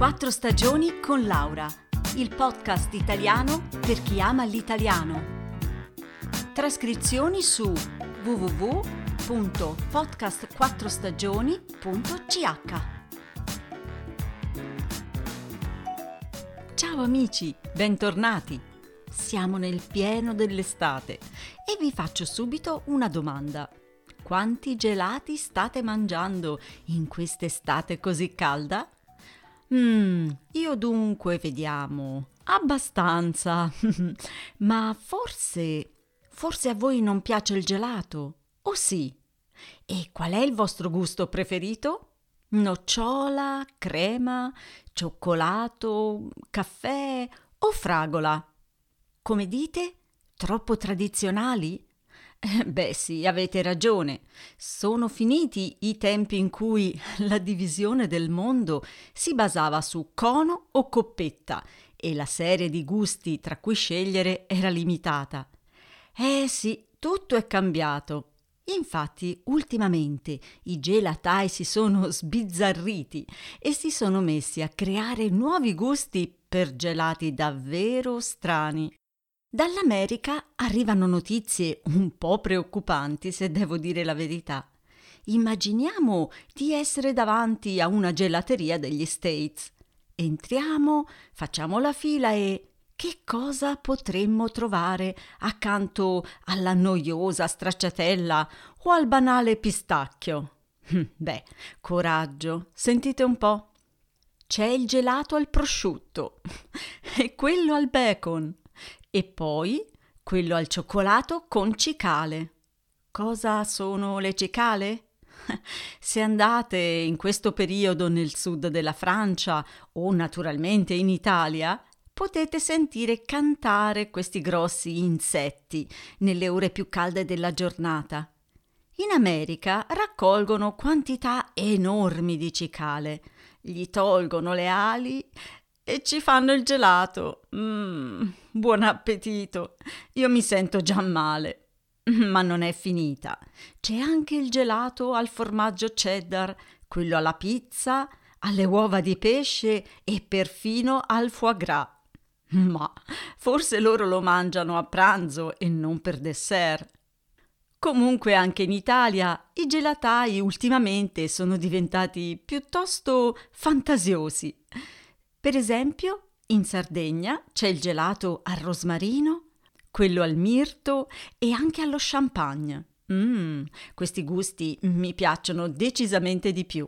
Quattro stagioni con Laura, il podcast italiano per chi ama l'italiano. Trascrizioni su www.podcastquattrostagioni.ch Ciao amici, bentornati! Siamo nel pieno dell'estate e vi faccio subito una domanda. Quanti gelati state mangiando in quest'estate così calda? Mm, io dunque vediamo. Abbastanza. Ma forse. Forse a voi non piace il gelato? O sì? E qual è il vostro gusto preferito? Nocciola, crema, cioccolato, caffè o fragola? Come dite? Troppo tradizionali? Eh, beh sì, avete ragione. Sono finiti i tempi in cui la divisione del mondo si basava su cono o coppetta e la serie di gusti tra cui scegliere era limitata. Eh sì, tutto è cambiato. Infatti, ultimamente i gelatai si sono sbizzarriti e si sono messi a creare nuovi gusti per gelati davvero strani. Dall'America arrivano notizie un po' preoccupanti, se devo dire la verità. Immaginiamo di essere davanti a una gelateria degli States. Entriamo, facciamo la fila e che cosa potremmo trovare accanto alla noiosa stracciatella o al banale pistacchio? Hm, beh, coraggio, sentite un po'. C'è il gelato al prosciutto e quello al bacon e poi quello al cioccolato con cicale. Cosa sono le cicale? Se andate in questo periodo nel sud della Francia o naturalmente in Italia, potete sentire cantare questi grossi insetti nelle ore più calde della giornata. In America raccolgono quantità enormi di cicale, gli tolgono le ali e ci fanno il gelato. Mmm, buon appetito. Io mi sento già male. Ma non è finita. C'è anche il gelato al formaggio cheddar, quello alla pizza, alle uova di pesce e perfino al foie gras. Ma forse loro lo mangiano a pranzo e non per dessert. Comunque anche in Italia i gelatai ultimamente sono diventati piuttosto fantasiosi. Per esempio, in Sardegna c'è il gelato al rosmarino, quello al mirto e anche allo champagne. Mmm, questi gusti mi piacciono decisamente di più.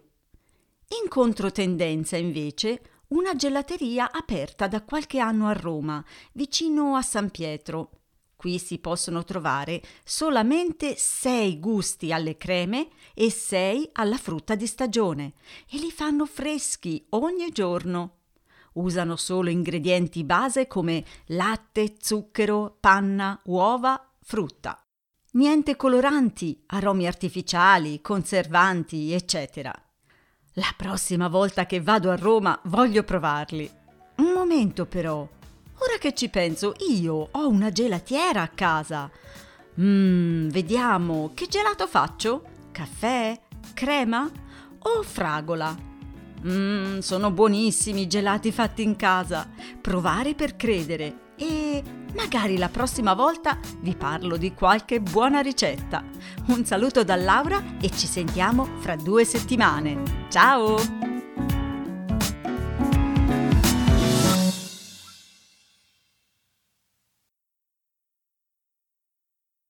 In controtendenza, invece, una gelateria aperta da qualche anno a Roma, vicino a San Pietro. Qui si possono trovare solamente sei gusti alle creme e sei alla frutta di stagione e li fanno freschi ogni giorno. Usano solo ingredienti base come latte, zucchero, panna, uova, frutta. Niente coloranti, aromi artificiali, conservanti, eccetera. La prossima volta che vado a Roma voglio provarli. Un momento però. Ora che ci penso, io ho una gelatiera a casa. Mmm, vediamo, che gelato faccio? Caffè? Crema? O fragola? Mmm, sono buonissimi i gelati fatti in casa. Provare per credere. E magari la prossima volta vi parlo di qualche buona ricetta. Un saluto da Laura e ci sentiamo fra due settimane. Ciao!